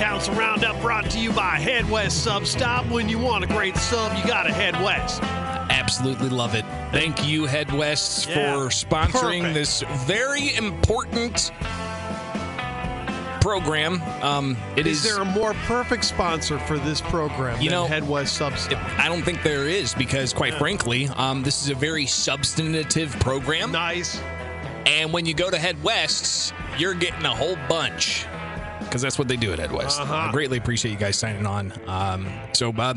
Council Roundup brought to you by Head West Sub Stop. When you want a great sub, you got to head west. Absolutely love it. Thank you, Head West, Yeah, for sponsoring perfect. this very important program. Um, it Is is. there a more perfect sponsor for this program You than know- Head West Sub I don't think there is because, quite frankly, um, this is a very substantive program. Nice. And when you go to Head West, you're getting a whole bunch because that's what they do at Head West. Uh-huh. I greatly appreciate you guys signing on. Um, so, uh,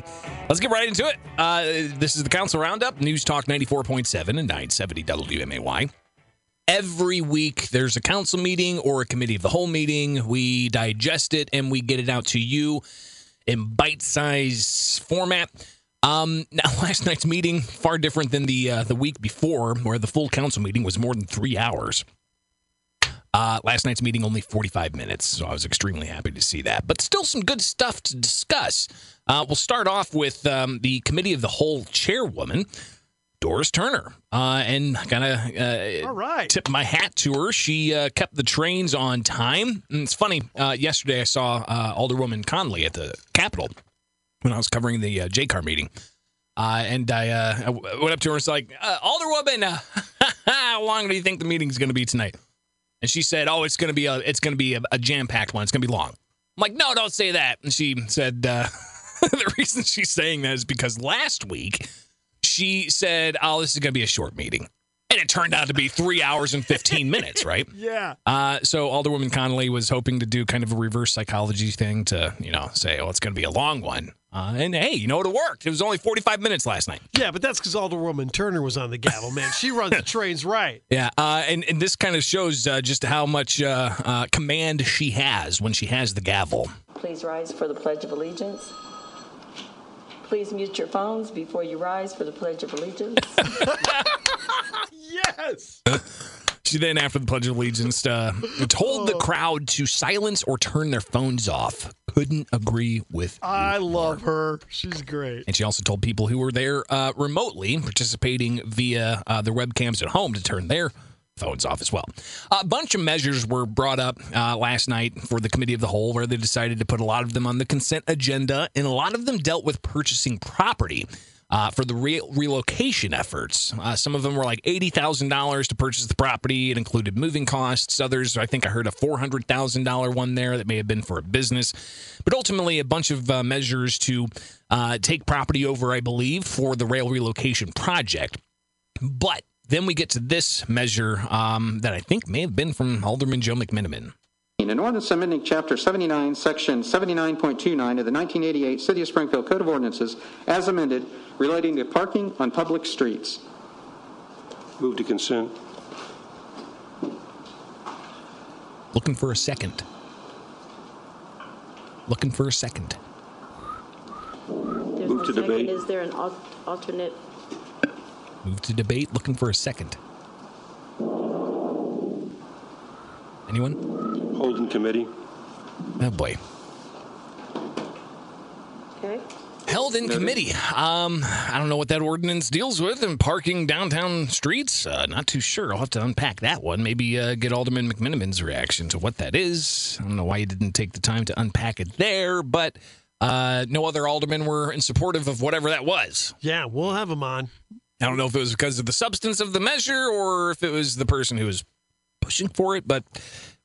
let's get right into it. Uh, this is the Council Roundup, News Talk 94.7 and 970 WMAY. Every week, there's a council meeting or a committee of the whole meeting. We digest it and we get it out to you in bite size format. Um, now, last night's meeting far different than the uh, the week before, where the full council meeting was more than three hours. Uh, last night's meeting only 45 minutes, so I was extremely happy to see that. But still, some good stuff to discuss. Uh, we'll start off with um, the committee of the whole chairwoman, Doris Turner, uh, and kind of uh, All right. tip my hat to her. She uh, kept the trains on time. And it's funny. Uh, yesterday, I saw uh, Alderwoman Conley at the Capitol when I was covering the uh, JCAR meeting. Uh, and I, uh, I went up to her and was like, uh, Alderwoman, uh, how long do you think the meeting's going to be tonight? And she said, "Oh, it's to be a it's to be a, a jam packed one. It's to be long." I'm like, "No, don't say that." And she said, uh, "The reason she's saying that is because last week she said, "Oh, this is to be a short meeting," and it turned out to be three hours and fifteen minutes. Right? Yeah. Uh, so Alderwoman Conley was hoping to do kind of a reverse psychology thing to, you know, say, "Oh, it's going to be a long one." Uh, and hey, you know what? It worked. It was only 45 minutes last night. Yeah, but that's because Alderwoman Turner was on the gavel, man. She runs the trains right. Yeah, uh, and, and this kind of shows uh, just how much uh, uh, command she has when she has the gavel. Please rise for the Pledge of Allegiance. Please mute your phones before you rise for the Pledge of Allegiance. Yes. She then, after the Pledge of Allegiance, uh, told the crowd to silence or turn their phones off. Couldn't agree with. I love her. She's great. And she also told people who were there uh, remotely, participating via uh, their webcams at home, to turn their phones off as well. A bunch of measures were brought up uh, last night for the Committee of the Whole, where they decided to put a lot of them on the consent agenda, and a lot of them dealt with purchasing property. Uh, for the re- relocation efforts, uh, some of them were like eighty thousand dollars to purchase the property. It included moving costs. Others, I think, I heard a four hundred thousand dollar one there that may have been for a business. But ultimately, a bunch of uh, measures to uh, take property over, I believe, for the rail relocation project. But then we get to this measure um, that I think may have been from Alderman Joe McMenamin. An ordinance amending Chapter 79, Section 79.29 of the 1988 City of Springfield Code of Ordinances as amended relating to parking on public streets. Move to consent. Looking for a second. Looking for a second. There's Move no to second. debate. Is there an al- alternate? Move to debate. Looking for a second. Anyone? Holden Committee. Oh boy. Okay. Held in committee. Um, I don't know what that ordinance deals with and parking downtown streets. Uh, not too sure. I'll have to unpack that one. Maybe uh, get Alderman McMenamin's reaction to what that is. I don't know why you didn't take the time to unpack it there, but uh, no other aldermen were in supportive of whatever that was. Yeah, we'll have him on. I don't know if it was because of the substance of the measure or if it was the person who was pushing for it, but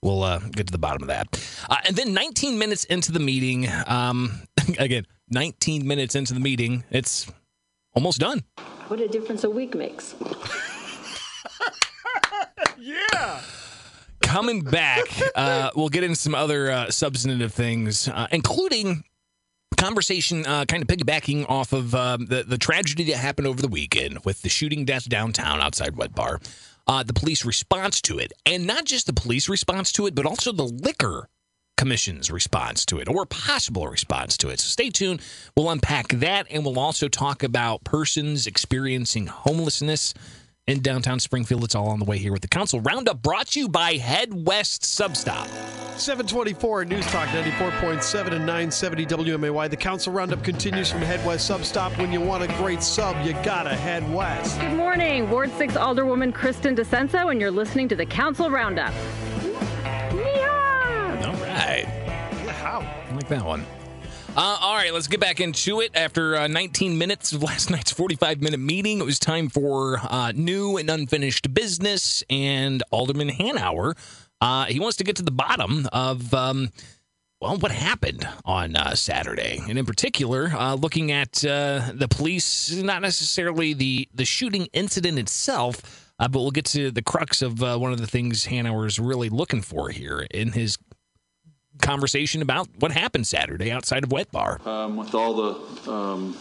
we'll uh, get to the bottom of that. Uh, and then 19 minutes into the meeting, um, again, 19 minutes into the meeting, it's almost done. What a difference a week makes. Yeah. Coming back, uh, we'll get into some other uh, substantive things, uh, including conversation uh, kind of piggybacking off of um, the, the tragedy that happened over the weekend with the shooting death downtown outside Wet Bar, uh, the police response to it, and not just the police response to it, but also the liquor commission's response to it or possible response to it. So stay tuned. We'll unpack that and we'll also talk about persons experiencing homelessness in downtown Springfield. It's all on the way here with the council roundup brought to you by Head West Substop. 724 News Talk 94.7 and 970 WMAY. The Council Roundup continues from Head West Sub Stop. When you want a great sub, you gotta head west. Good morning, Ward 6 Alderwoman Kristen DiCenso, and you're listening to the Council Roundup. Yeehaw! All right. How? I like that one. Uh, all right, let's get back into it. After uh, 19 minutes of last night's 45 minute meeting, it was time for uh, new and unfinished business. And Alderman Hanauer, uh, he wants to get to the bottom of. Um, well, what happened on uh, Saturday, and in particular, uh, looking at uh, the police, not necessarily the the shooting incident itself, uh, but we'll get to the crux of uh, one of the things Hanauer is really looking for here in his conversation about what happened Saturday outside of Wet Bar. um, with all the, um,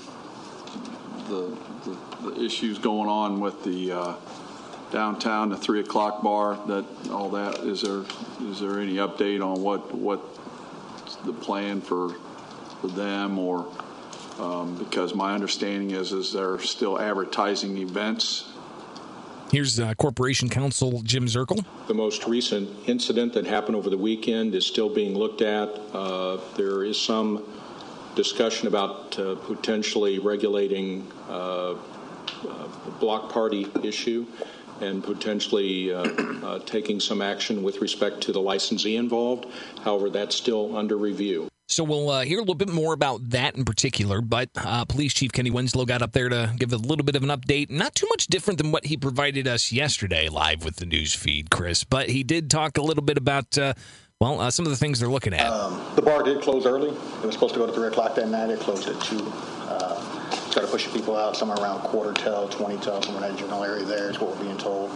the, the, the issues going on with the uh, downtown, the three o'clock bar, that all that. Is there is there any update on what what the plan for for them or? Um, because my understanding is is they're still advertising events. Here's uh, Corporation Counsel Jim Zerkle. The most recent incident that happened over the weekend is still being looked at. Uh, there is some discussion about uh, potentially regulating uh, uh, block party issue and potentially uh, uh, taking some action with respect to the licensee involved. However, that's still under review. So we'll uh, hear a little bit more about that in particular. But uh, Police Chief Kenny Winslow got up there to give a little bit of an update. Not too much different than what he provided us yesterday live with the news feed, Chris. But he did talk a little bit about, uh, well, uh, some of the things they're looking at. Um, the bar did close early. It was supposed to go to 3 o'clock that night. It closed at 2. Uh, started pushing people out somewhere around quarter till, 20 till, somewhere in that general area there is what we're being told.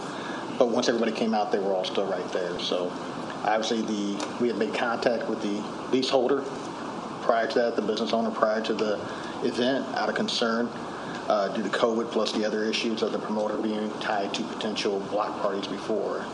But once everybody came out, they were all still right there. So obviously the we had made contact with the leaseholder prior to that, the business owner prior to the event out of concern uh, due to COVID plus the other issues of the promoter being tied to potential block parties before.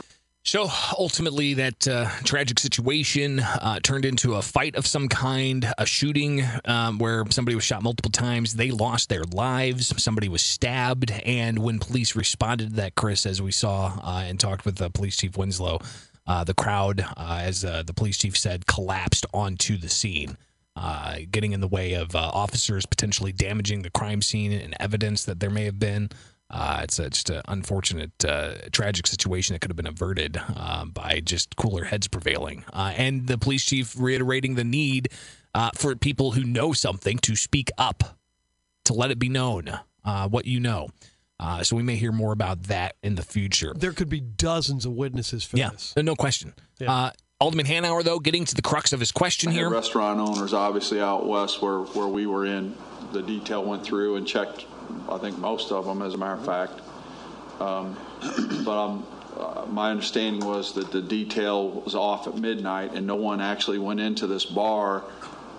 So ultimately, that uh, tragic situation uh, turned into a fight of some kind, a shooting um, where somebody was shot multiple times. They lost their lives. Somebody was stabbed. And when police responded to that, Chris, as we saw uh, and talked with uh, Police Chief Winslow, uh, the crowd, uh, as the police chief said, collapsed onto the scene. Getting in the way of officers potentially damaging the crime scene and evidence that there may have been. Uh, it's a, just an unfortunate, uh, tragic situation that could have been averted uh, by just cooler heads prevailing. Uh, and the police chief reiterating the need uh, for people who know something to speak up, to let it be known uh, what you know. Uh, so we may hear more about that in the future. There could be dozens of witnesses for Yeah, this. no question. Yeah. Alderman Hanauer, though, getting to the crux of his question here. restaurant owners, obviously out west where, where we were in, the detail went through and checked, I think most of them, as a matter of fact. Um, But um, uh, my understanding was that the detail was off at midnight and no one actually went into this bar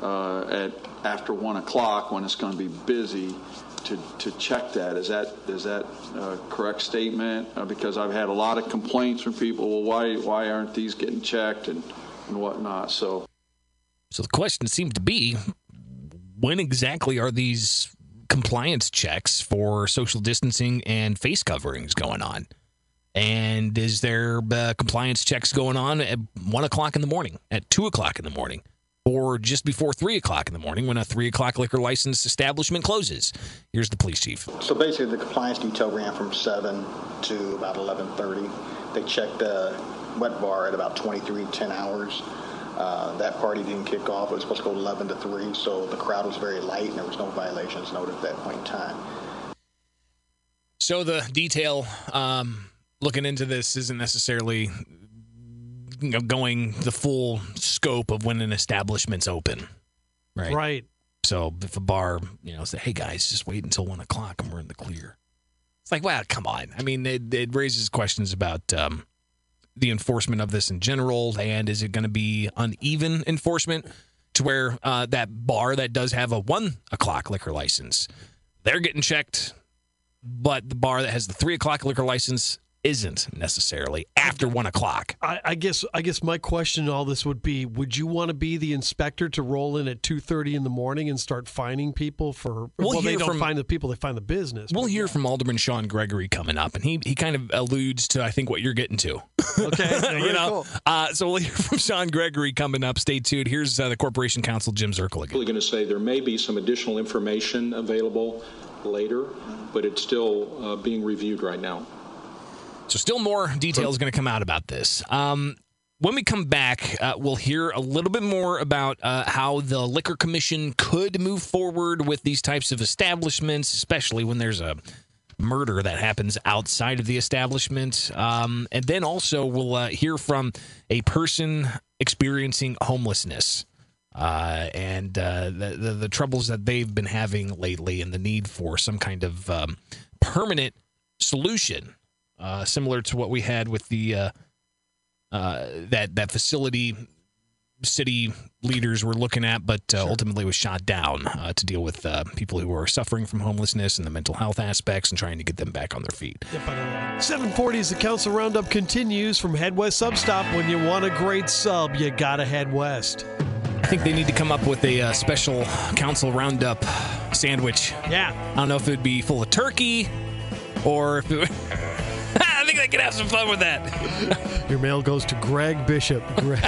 uh, at, after 1 o'clock when it's going to be busy to, to check that. Is that, is that a correct statement? Uh, Because I've had a lot of complaints from people, well, why, why aren't these getting checked and, and whatnot, so. So the question seems to be when exactly are these compliance checks for social distancing and face coverings going on? And is there uh, compliance checks going on at one o'clock in the morning, at two o'clock in the morning, or just before three o'clock in the morning when a three o'clock liquor license establishment closes? Here's the police chief. So basically, the compliance detail ran from 7 to about 11:30. They checked the wet bar at about 23, 10 hours. Uh, that party didn't kick off. It was supposed to go 11 to 3, so the crowd was very light, and there was no violations noted at that point in time. So the detail um, looking into this isn't necessarily you know, going the full scope of when an establishment's open, right? Right. So if a bar, you know, say, "Hey guys, just wait until one o'clock and we're in the clear," it's like, well, come on. I mean, it, it raises questions about um, the enforcement of this in general, and is it going to be uneven enforcement to where uh, that bar that does have a one o'clock liquor license, they're getting checked, but the bar that has the three o'clock liquor license isn't necessarily after one o'clock. I, I guess I guess my question to all this would be: Would you want to be the inspector to roll in at two thirty in the morning and start finding people for? We'll well, they hear don't from- find the people; they find the business. We'll hear yeah. from Alderman Sean Gregory coming up, and he he kind of alludes to I think what you're getting to. Okay, you know, cool. uh, so we'll hear from Sean Gregory coming up. Stay tuned. Here's uh, the Corporation Counsel Jim Zerkle again. Really going to say there may be some additional information available later, but it's still uh, being reviewed right now. So still more details going to come out about this. Um, when we come back, uh, we'll hear a little bit more about uh, how the Liquor Commission could move forward with these types of establishments, especially when there's a murder that happens outside of the establishment. Um, and then also, we'll uh, hear from a person experiencing homelessness. Uh, and uh, the, the, the troubles that they've been having lately, and the need for some kind of um, permanent solution, uh, similar to what we had with the uh, uh, that that facility city leaders were looking at, but uh, ultimately was shot down uh, to deal with uh, people who are suffering from homelessness and the mental health aspects and trying to get them back on their feet. 740 as the Council Roundup continues from Head West Sub Stop. When you want a great sub, you gotta head west. I think they need to come up with a uh, special Council Roundup sandwich. Yeah. I don't know if it would be full of turkey or if it think they could have some fun with that. Your mail goes to Greg Bishop. Greg.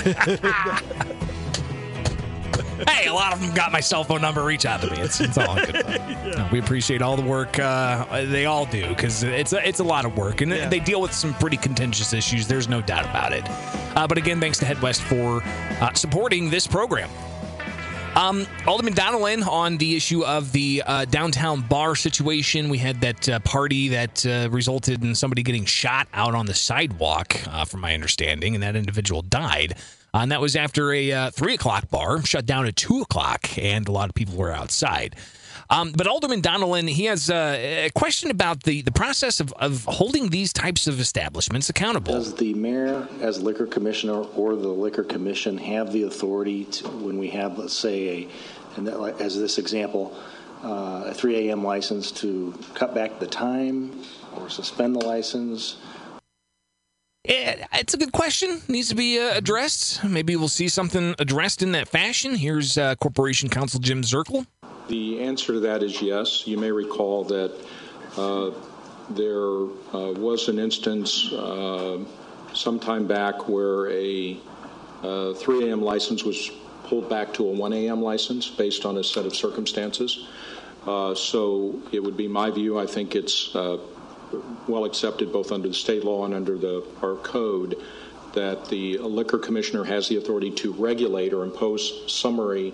hey, a lot of them got my cell phone number. Reach out to me. It's, it's all good. No, we appreciate all the work uh, they all do because it's a, it's a lot of work and Yeah. they deal with some pretty contentious issues. There's no doubt about it. Uh, but again, thanks to Head West for uh, supporting this program. Um, Alderman Donelan on the issue of the uh, downtown bar situation. We had that uh, party that uh, resulted in somebody getting shot out on the sidewalk, uh, from my understanding, and that individual died. Uh, and that was after a uh, three o'clock bar shut down at two o'clock, and a lot of people were outside. Um, but Alderman Donelan, he has uh, a question about the, the process of, of holding these types of establishments accountable. Does the mayor, as liquor commissioner, or the liquor commission have the authority to, when we have, let's say, a, and that, as this example, uh, a 3 a.m. license to cut back the time or suspend the license? Yeah, it's a good question. Needs to be uh, addressed. Maybe we'll see something addressed in that fashion. Here's uh, Corporation Counsel Jim Zerkle. The answer to that is yes. You may recall that uh, there uh, was an instance uh, some time back where a uh, 3 a.m. license was pulled back to a 1 a.m. license based on a set of circumstances. Uh, so it would be my view, I think it's uh, well accepted both under the state law and under the, our code that the liquor commissioner has the authority to regulate or impose summary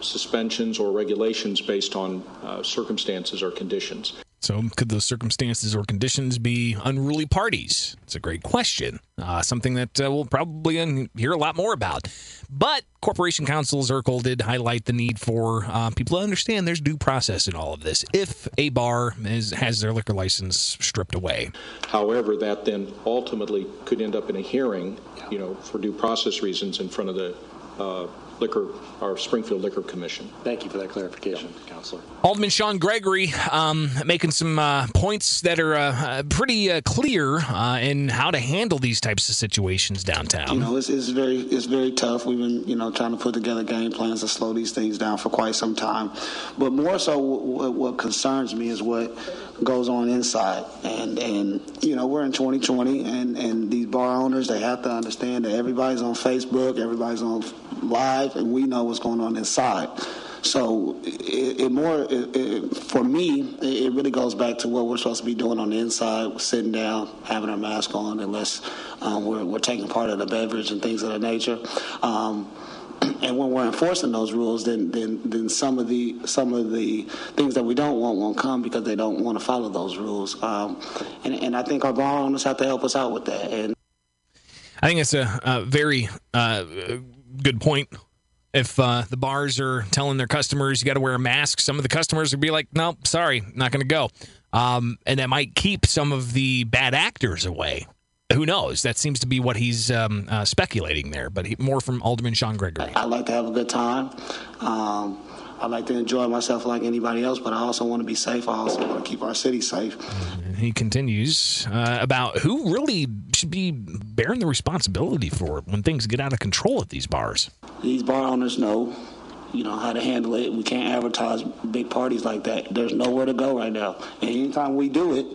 suspensions or regulations based on uh, circumstances or conditions. So, could those circumstances or conditions be unruly parties? It's a great question. Uh, something that uh, we'll probably hear a lot more about. But Corporation Counsel Zerkle did highlight the need for uh, people to understand there's due process in all of this. If a bar is, has their liquor license stripped away, However, that then ultimately could end up in a hearing, you know, for due process reasons in front of the uh, liquor or Springfield Liquor Commission. Thank you for that clarification, Counselor. Alderman Sean Gregory um, making some uh, points that are uh, uh, pretty uh, clear uh, in how to handle these types of situations downtown. You know, it's, it's very it's very tough. We've been you know trying to put together game plans to slow these things down for quite some time. But more so, what, what concerns me is what goes on inside. And and you know, we're in 2020, and and these bar owners they have to understand that everybody's on Facebook, everybody's on live, and we know what's going on inside. So it, it more it, it, for me, it, really goes back to what we're supposed to be doing on the inside, sitting down, having our mask on, unless um, we're, we're taking part of the beverage and things of that nature. Um, and when we're enforcing those rules, then, then then some of the some of the things that we don't want won't come because they don't want to follow those rules. Um, and, and I think our bar owners have to help us out with that. And I think it's a, a very uh, good point. If uh, the bars are telling their customers you got to wear a mask, some of the customers would be like, "No, sorry, not going to go," um, and that might keep some of the bad actors away. Who knows? That seems to be what he's um, uh, speculating there. But he, more from Alderman Sean Gregory. I like to have a good time. Um, I like to enjoy myself like anybody else, but I also want to be safe. I also want to keep our city safe. He continues uh, about who really should be bearing the responsibility for it when things get out of control at these bars. These bar owners know, you know, how to handle it. We can't advertise big parties like that. There's nowhere to go right now. And anytime we do it,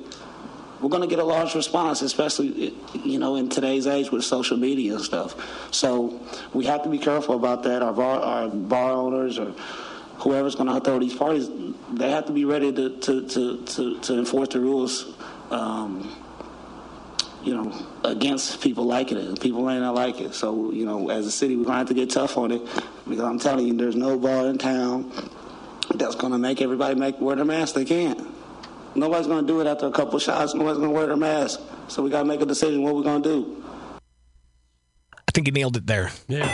we're going to get a large response, especially, you know, in today's age with social media and stuff. So we have to be careful about that. Our bar, our bar owners or whoever's going to throw these parties, they have to be ready to, to, to, to, to enforce the rules. Um, you know, against people liking it. People may not like it. So, you know, as a city, we're going to have to get tough on it because I'm telling you, there's no bar in town that's going to make everybody make wear their mask. They can't. Nobody's going to do it after a couple shots. Nobody's going to wear their mask. So we got to make a decision what we're going to do. I think you nailed it there. Yeah.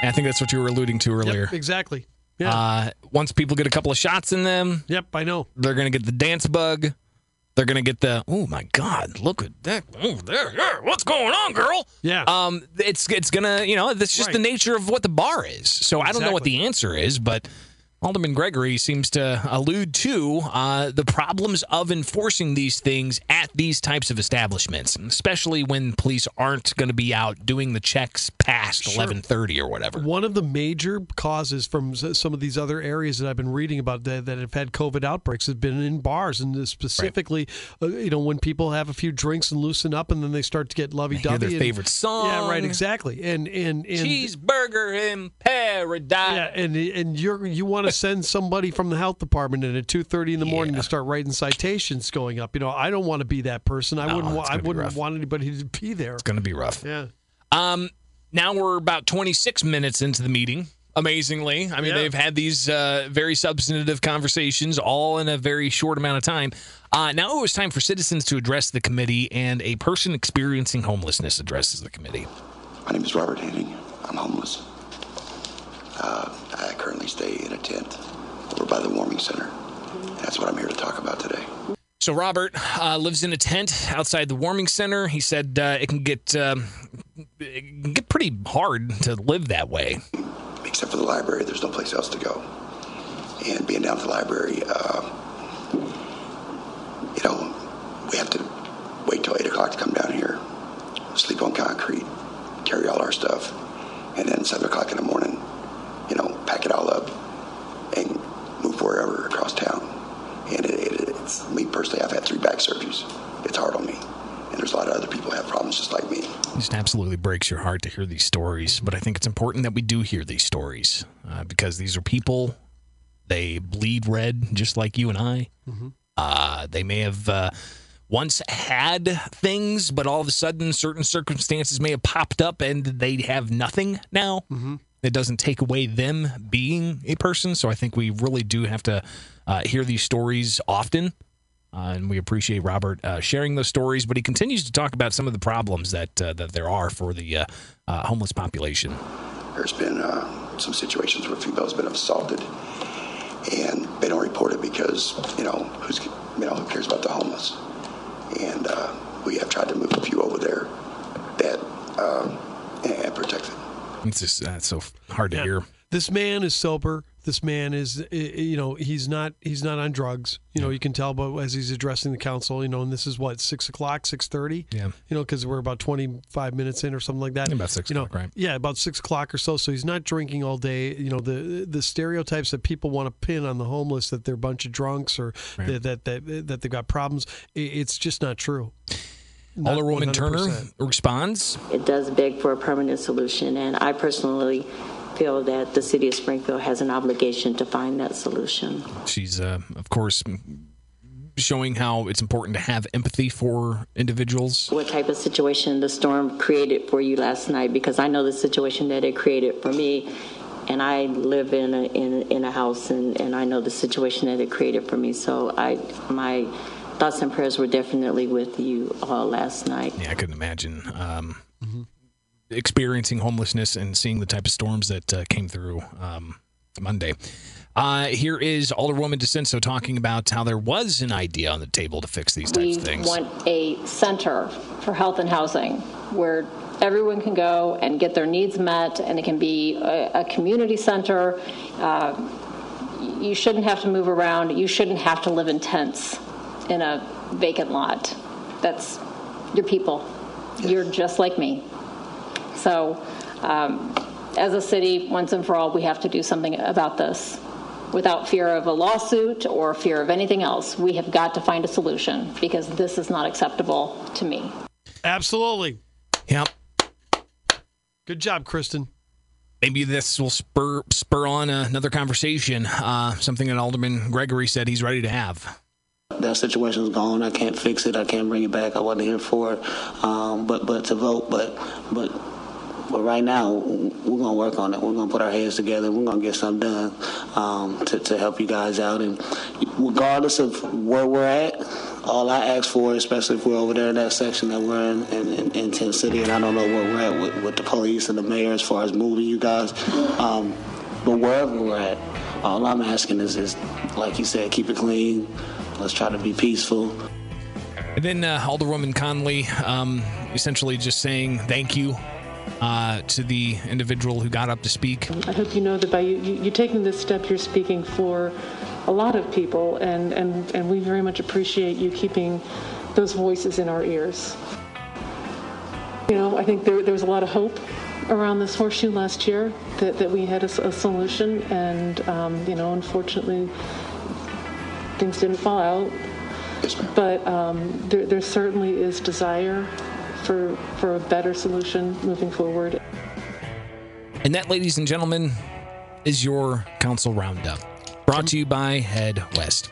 And I think that's what you were alluding to earlier. Yep, exactly. Yeah. Uh, once people get a couple of shots in them, yep, I know. They're going to get the dance bug. They're going to get the oh my god, look at that over there. Yeah, what's going on, girl? Yeah. Um, it's it's gonna you know that's just Right. the nature of what the bar is. So I don't know what the answer is, but. Alderman Gregory seems to allude to uh, the problems of enforcing these things at these types of establishments, especially when police aren't going to be out doing the checks past Sure. eleven thirty or whatever. One of the major causes from some of these other areas that I've been reading about that, that have had COVID outbreaks has been in bars, and specifically, uh, you know, when people have a few drinks and loosen up, and then they start to get lovey-dovey. their favorite song. Yeah, right, exactly. And and and Cheeseburger in paradise. Yeah, and and you're you want to send somebody from the health department in at two thirty in the morning to start writing citations going up. You know, I don't want to be that person. I No, wouldn't. wa- I wouldn't rough. want anybody to be there. It's going to be rough. Yeah. Um, now we're about 26 minutes into the meeting. Amazingly, I mean, Yeah. they've had these uh, very substantive conversations all in a very short amount of time. Uh, now it was time for citizens to address the committee, and a person experiencing homelessness addresses the committee. My name is Robert Hanning. I'm homeless. Uh, I currently stay in a tent over by the warming center. That's what I'm here to talk about today. So Robert uh, lives in a tent outside the warming center. He said uh, it can get um, it can get pretty hard to live that way. Except for the library, there's no place else to go. And being down at the library, uh, you know, we have to wait till 8 o'clock to come down here, sleep on concrete, carry all our stuff, and then 7 o'clock in the morning, you know, pack it all up and move wherever across town. And it, it, it's me personally, I've had three back surgeries. It's hard on me. And there's a lot of other people who have problems just like me. It just absolutely breaks your heart to hear these stories. But I think it's important that we do hear these stories uh, because these are people. They bleed red just like you and I. Uh, they may have uh, once had things, but all of a sudden, certain circumstances may have popped up and they have nothing now. It doesn't take away them being a person. So I think we really do have to uh, hear these stories often. Uh, and we appreciate Robert uh, sharing those stories, but he continues to talk about some of the problems that uh, that there are for the uh, uh, homeless population. There's been uh, some situations where females have been assaulted, and they don't report it because you know who's you know who cares about the homeless. And uh, we have tried to move a few over there that uh, and protect them. It's just that's so hard to hear. This man is sober. This man is, i- i- you know, he's not he's not on drugs. You know, you can tell, but as he's addressing the council, you know, and this is what six o'clock, six thirty. Yeah. You know, because we're about twenty five minutes in or something like that. About six you know, o'clock, right? Yeah, about six o'clock or so. So he's not drinking all day. You know, the the stereotypes that people want to pin on the homeless that they're a bunch of drunks or that, that that that they've got problems. It's just not true. Not Alderwoman Turner 100%. responds. It does beg for a permanent solution, and I personally feel that the city of Springfield has an obligation to find that solution. She's, uh, of course, showing how it's important to have empathy for individuals. What type of situation the storm created for you last night? Because I know the situation that it created for me, and I live in a in, in a house, and, and I know the situation that it created for me. So I my thoughts and prayers were definitely with you all last night. Yeah, I couldn't imagine um, experiencing homelessness and seeing the type of storms that uh, came through um, Monday. Uh, here is Alderwoman DiCenso talking about how there was an idea on the table to fix these types we of things. We want a center for health and housing where everyone can go and get their needs met, and it can be a, a community center. Uh, you shouldn't have to move around. You shouldn't have to live in tents in a vacant lot. That's your people. You're just like me. So, um, as a city, once and for all, we have to do something about this. Without fear of a lawsuit or fear of anything else, we have got to find a solution because this is not acceptable to me. Absolutely. Yep. Good job, Kristen. Maybe this will spur spur on another conversation. Uh, something that Alderman Gregory said he's ready to have. that that situation's gone. I can't fix it. I can't bring it back. I wasn't here for it. Um, but but to vote. But but but right now, we're to work on it. We're to put our heads together. We're to get something done um, to, to help you guys out. And regardless of where we're at, all I ask for, especially if we're over there in that section that we're in in, in, in Tent City, and I don't know where we're at with, with the police and the mayor as far as moving you guys, um, but wherever we're at, all I'm asking is, is, like you said, keep it clean. Let's try to be peaceful. And then uh, Alderwoman Conley um, essentially just saying thank you uh, to the individual who got up to speak. I hope you know that by you, you taking this step, you're speaking for a lot of people, and, and, and we very much appreciate you keeping those voices in our ears. You know, I think there, there was a lot of hope around this horseshoe last year that, that we had a, a solution, and, um, you know, unfortunately, things didn't fall out. But um, there, there certainly is desire for, for a better solution moving forward. And that, ladies and gentlemen, is your council roundup. Brought to you by Head West.